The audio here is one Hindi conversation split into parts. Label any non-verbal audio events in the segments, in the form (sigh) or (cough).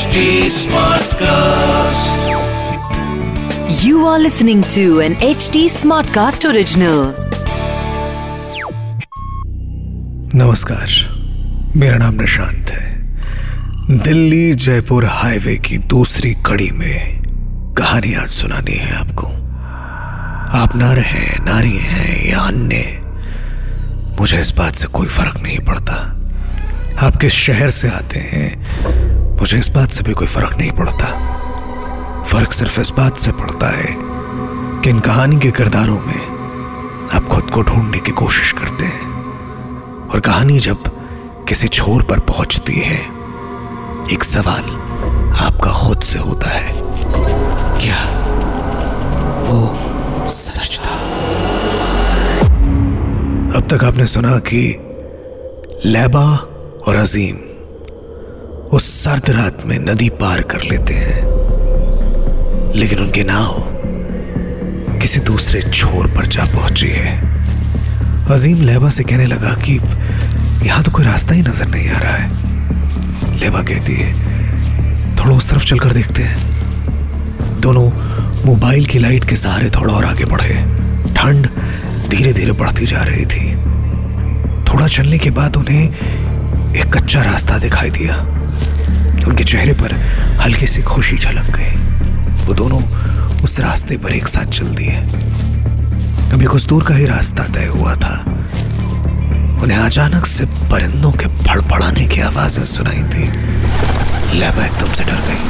HD Smartcast. You are listening to an HD Smartcast original. नमस्कार मेरा नाम निशांत है दिल्ली जयपुर हाईवे की दूसरी कड़ी में कहानी आज सुनानी है आपको आप नर हैं नारी हैं या अन्य मुझे इस बात से कोई फ़र्क नहीं पड़ता आप किस शहर से आते हैं मुझे इस बात से भी कोई फ़र्क नहीं पड़ता। फ़र्क सिर्फ़ इस बात से पड़ता है कि इन कहानी के किरदारों में आप खुद को ढूँढने की कोशिश करते हैं। और कहानी जब किसी छोर पर पहुँचती है, एक सवाल आपका खुद से होता है, क्या वो सच था? अब तक आपने सुना कि लैबा और अजीम उस सर्द रात में नदी पार कर लेते हैं। लेकिन उनकी नाव किसी दूसरे छोर पर जा पहुँची है। अजीम लेबा से कहने लगा कि यहाँ तो कोई रास्ता ही नज़र नहीं आ रहा है। लेबा कहती है, थोड़ा उस तरफ़ चलकर देखते हैं। दोनों मोबाइल की लाइट के सहारे थोड़ा और आगे बढ़े। ठंड धीरे धीरे बढ़ती जा रही थी। थोड़ा चलने के बाद उन्हें एक कच्चा रास्ता दिखाई दिया। उनके चेहरे पर हल्की सी खुशी झलक गई। वो दोनों उस रास्ते पर एक साथ चल दिए। अभी कुछ दूर का ही रास्ता तय हुआ था। उन्हें अचानक से परिंदों के फड़फड़ाने की आवाज़ें सुनाई थी। लैबा एकदम से डर गई।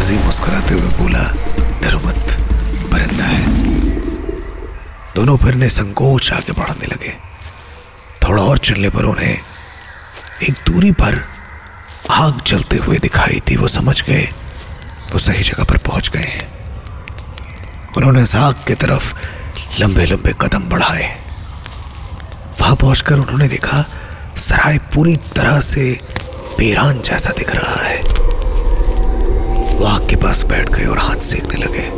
अजीम मुस्कुराते हुए बोला, डरो मत, परिंदा है। दोनों फिर ने संकोच आगे बढ़ने लगे। थोड़ा और चलने पर उन्हें एक दूरी पर आग जलते हुए दिखाई थी वो समझ गए। वो सही जगह पर पहुँच गए हैं। उन्होंने इस आग की तरफ़ लंबे लंबे कदम बढ़ाए। वहाँ पहुंचकर उन्होंने देखा, सराय पूरी तरह से पेरान जैसा दिख रहा है। वो आग के पास बैठ गए और हाथ सेकने लगे।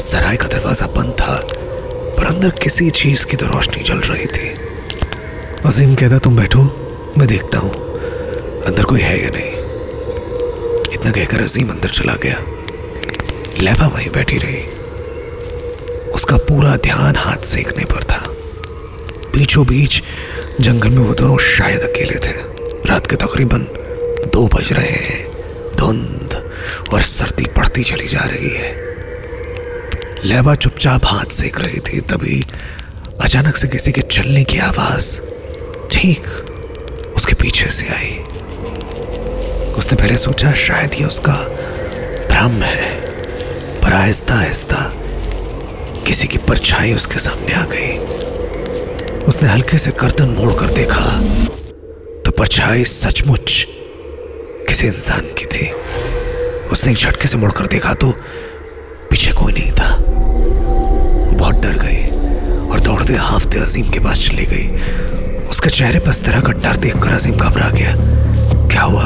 सराय का दरवाज़ा बंद था, पर अंदर किसी चीज़ की तो रोशनी जल रही थी। अजीम कहता, तुम बैठो, मैं देखता हूँ। अंदर कोई है या नहीं? इतना कहकर अजीम अंदर चला गया। लैबा वहीं बैठी रही। उसका पूरा ध्यान हाथ सेकने पर था। बीचों बीच जंगल में वो दोनों शायद अकेले थे। रात के तकरीबन दो बज रहे हैं। धुंध और सर्दी पड़ती चली जा रही है। लैबा चुपचाप हाथ सेक रही थी, तभी अचानक से किसी के चलने की आवाज़ ठीक उसके पीछे से आई। उसने पहले सोचा शायद ये उसका भ्रम है, पर आहिस्ता आहिस्ता किसी की परछाई उसके सामने आ गई। उसने हल्के से गर्दन मोड़कर देखा तो परछाई सचमुच किसी इंसान की थी। उसने एक झटके से मुड़कर देखा तो पीछे कोई नहीं था। वो बहुत डर गई और दौड़ते हाफते अजीम के पास चली गई। उसके चेहरे पर इस तरह का डर देखकर अजीम घबरा गया। क्या हुआ?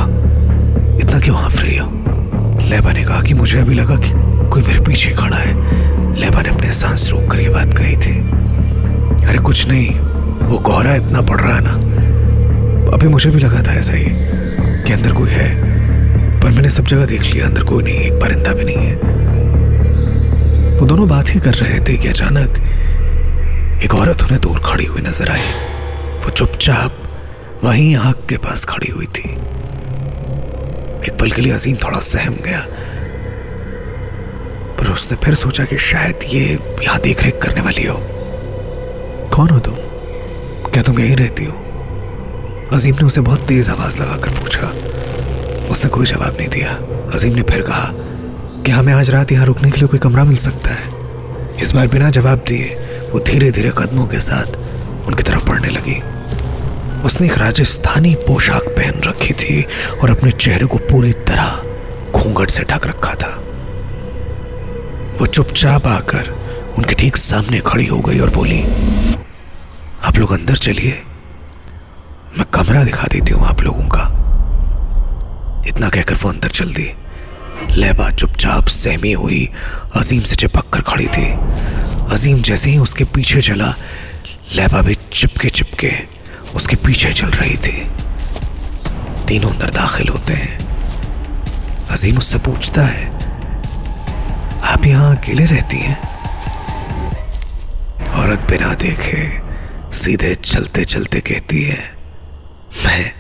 इतना क्यों हाँफ रही हो? लेबा ने कहा कि मुझे अभी लगा कि कोई मेरे पीछे खड़ा है। लेबा ने अपने सांस रोक कर ये बात कही थी। अरे कुछ नहीं, वो कोहरा इतना पड़ रहा है ना। अभी मुझे भी लगा था ऐसा ही, कि अंदर कोई है। पर मैंने सब जगह देख लिया, अंदर कोई नहीं, एक परिंदा भी नहीं है। वो दोनों बात ही कर रहे थे कि अचानक एक औरत उन्हें दूर खड़ी हुई नज़र आई। वो चुपचाप वहीं आग के पास खड़ी हुई थी। एक पल के लिए अजीम थोड़ा सहम गया। पर उसने फिर सोचा कि शायद ये यहाँ देख रेख करने वाली हो। कौन हो तुम? क्या तुम यहीं रहती हो? अजीम ने उसे बहुत तेज आवाज़ लगाकर पूछा। उसने कोई जवाब नहीं दिया। अजीम ने फिर कहा कि हमें आज रात यहाँ रुकने के लिए कोई कमरा मिल सकता है? इस बार बिना जवाब दिए, वो धीरे धीरे कदमों के साथ उनकी तरफ़ बढ़ने लगी। उसने एक राजस्थानी पोशाक पहन रखी थी और अपने चेहरे को पूरी तरह घूंघट से ढक रखा था। वो चुपचाप आकर उनके ठीक सामने खड़ी हो गई और बोली, आप लोग अंदर चलिए। मैं कमरा दिखा देती हूँ आप लोगों का। इतना कहकर वो अंदर चल दी। लैबा चुपचाप सहमी हुई, अजीम से चिपक कर खड़ी थी। अजीम जैसे ही उसके पीछे चला, लैबा भी चिपके चिपके उसके पीछे चल रही थी। तीनों अंदर दाखिल होते हैं। अजीम उससे पूछता है, आप यहाँ अकेले रहती हैं? औरत बिना देखे सीधे चलते चलते कहती है, मैं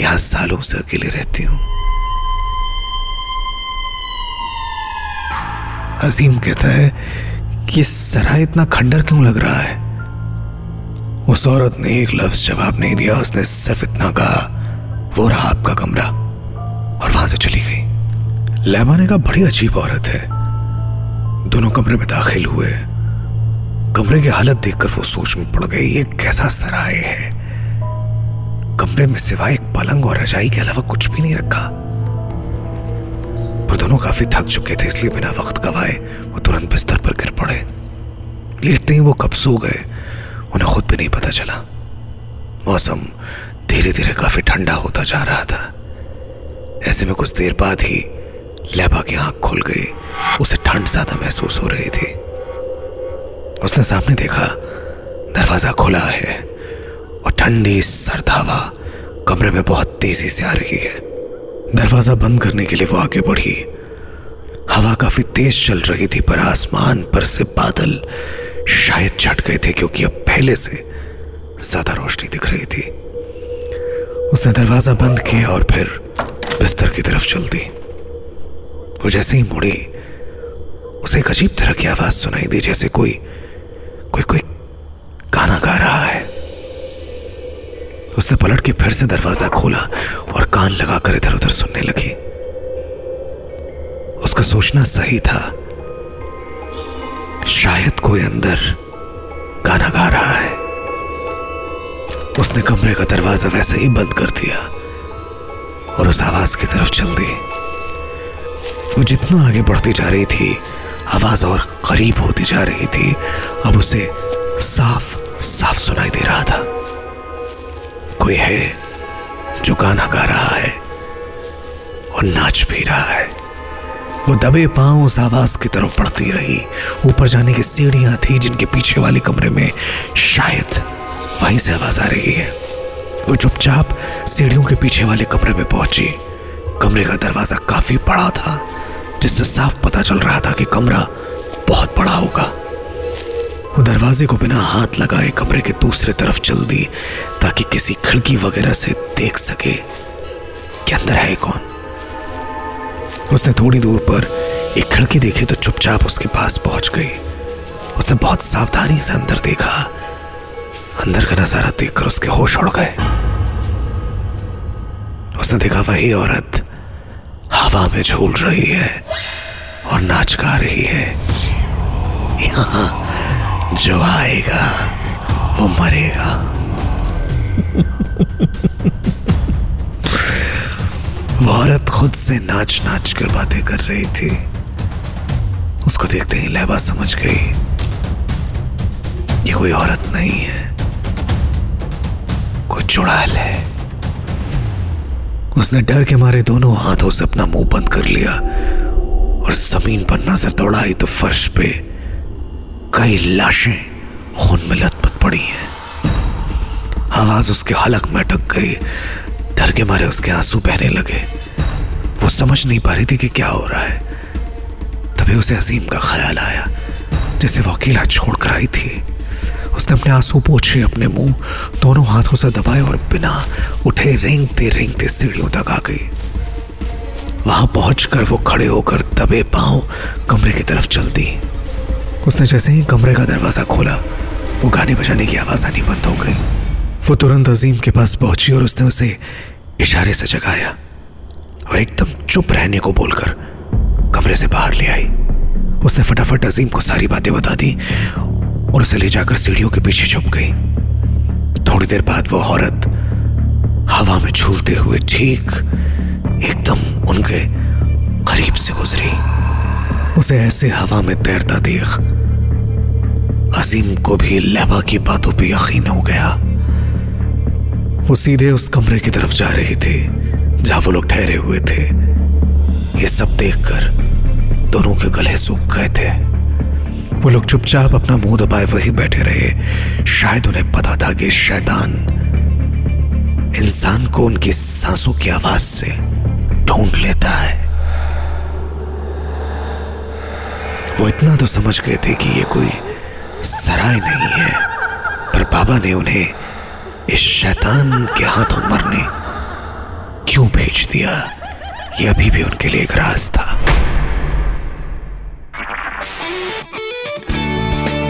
यहाँ सालों से अकेले रहती हूँ। अजीम कहता है कि सराय इतना खंडर क्यों लग रहा है? उस औरत ने एक लफ्ज जवाब नहीं दिया। उसने सिर्फ़ इतना कहा, वो रहा आपका कमरा। और वहाँ से चली गई। लैबा ने कहा बड़ी अजीब औरत है। दोनों कमरे में दाखिल हुए। कमरे की हालत देखकर वो सोच में पड़ गई, ये कैसा सराय है? कमरे में सिवाय एक पलंग और रजाई के अलावा कुछ भी नहीं रखा। पर दोनों काफ़ी थक चुके थे, इसलिए बिना वक्त गवाए वो तुरंत बिस्तर पर गिर पड़े। लेटते ही वो कब सो गए। नहीं पता चला। मौसम धीरे धीरे काफ़ी ठंडा होता जा रहा था। ऐसे में कुछ देर बाद ही लैबा की आँख खुल गई। उसे ठंड ज़्यादा महसूस हो रही थी। उसने सामने देखा, दरवाज़ा खुला है और ठंडी सर्द हवा कमरे में बहुत तेज़ी से आ रही है। दरवाज़ा बंद करने के लिए वो आगे बढ़ी। हवा काफ़ी तेज चल रही थी, पर आसमान पर से बादल शायद छट गए थे, क्योंकि अब पहले से ज़्यादा रोशनी दिख रही थी। उसने दरवाज़ा बंद किया और फिर बिस्तर की तरफ़ चल दी। वो जैसे ही मुड़ी, उसे एक अजीब तरह की आवाज़ सुनाई दी, जैसे कोई कोई कोई गाना गा रहा है। उसने पलट के फिर से दरवाज़ा खोला और कान लगाकर इधर उधर सुनने लगी। उसका सोचना सही था। शायद कोई अंदर गाना गा रहा उसने कमरे का दरवाज़ा वैसे ही बंद कर दिया और उस आवाज़ की तरफ़ चल दी। वो जितना आगे बढ़ती जा रही थी, आवाज़ और करीब होती जा रही थी, अब उसे साफ़ साफ़ सुनाई दे रहा था। कोई है जो गाना गा रहा है और नाच भी रहा है। वो दबे पाँव उस आवाज़ की तरफ़ बढ़ती रही। ऊपर जाने की सीढ़ियाँ थी जिनके पीछे वाले कमरे में शायद वहीं से आवाज़ आ रही है। वो चुपचाप सीढ़ियों के पीछे वाले कमरे में पहुँची। कमरे का दरवाज़ा काफ़ी बड़ा था, जिससे साफ़ पता चल रहा था कि कमरा बहुत बड़ा होगा। वो दरवाजे को बिना हाथ लगाए कमरे के दूसरे तरफ़ चल दी, ताकि किसी खिड़की वगैरह से देख सके कि अंदर है कौन। उसने थोड़ी दूर पर एक खिड़की देखी तो चुपचाप उसके पास पहुँच गई। उसने बहुत सावधानी से अंदर देखा अंदर का नज़ारा देखकर उसके होश उड़ गए। उसने देखा वही औरत हवा में झूल रही है और नाच गा रही है। यहाँ जो आएगा, वो मरेगा। (laughs) वो औरत खुद से नाच नाच कर बातें कर रही थी। उसको देखते ही लहबा समझ गई ये कोई औरत नहीं है। कोई चुड़ैल है उसने डर के मारे दोनों हाथों से अपना मुँह बंद कर लिया और ज़मीन पर नज़र दौड़ाई तो फर्श पे कई लाशें खून में लथपथ पड़ी हैं। आवाज़ उसके हलक में अटक गई। डर के मारे उसके आँसू बहने लगे। वो समझ नहीं पा रही थी कि क्या हो रहा है। तभी उसे अजीम का ख्याल आया, जिसे वो अकेला छोड़कर आई थी। उसने अपने आँसू पोछे अपने मुँह, दोनों हाथों से दबाए और बिना उठे रेंगते रेंगते सीढ़ियों तक आ गई वहाँ पहुंचकर वो खड़े होकर दबे पाँव कमरे की तरफ़ चल दी उसने जैसे ही कमरे का दरवाज़ा खोला, वो गाने बजाने की आवाज़ आनी बंद हो गई। वो तुरंत अजीम के पास पहुँची और उसने उसे इशारे से जगाया और एकदम चुप रहने को बोलकर कमरे से बाहर ले आई। उसने फटाफट अजीम को सारी बातें बता दी और उसे ले जाकर सीढ़ियों के पीछे छुप गई। थोड़ी देर बाद वो औरत हवा में झूलते हुए ठीक एकदम उनके करीब से गुजरी। उसे ऐसे हवा में तैरता देख अजीम को भी लहबा की बातों पर यकीन हो गया। वो सीधे उस कमरे की तरफ़ जा रही थी, जहाँ वो लोग ठहरे हुए थे। ये सब देखकर दोनों के गले सूख गए थे। वो लोग चुपचाप अपना मुँह दबाए वहीं बैठे रहे। शायद उन्हें पता था कि शैतान इंसान को उनकी सांसों की आवाज़ से ढूंढ लेता है। वो इतना तो समझ गए थे कि ये कोई सराय नहीं है, पर बाबा ने उन्हें इस शैतान के हाथों मरने क्यों भेज दिया? ये अभी भी उनके लिए एक राज था।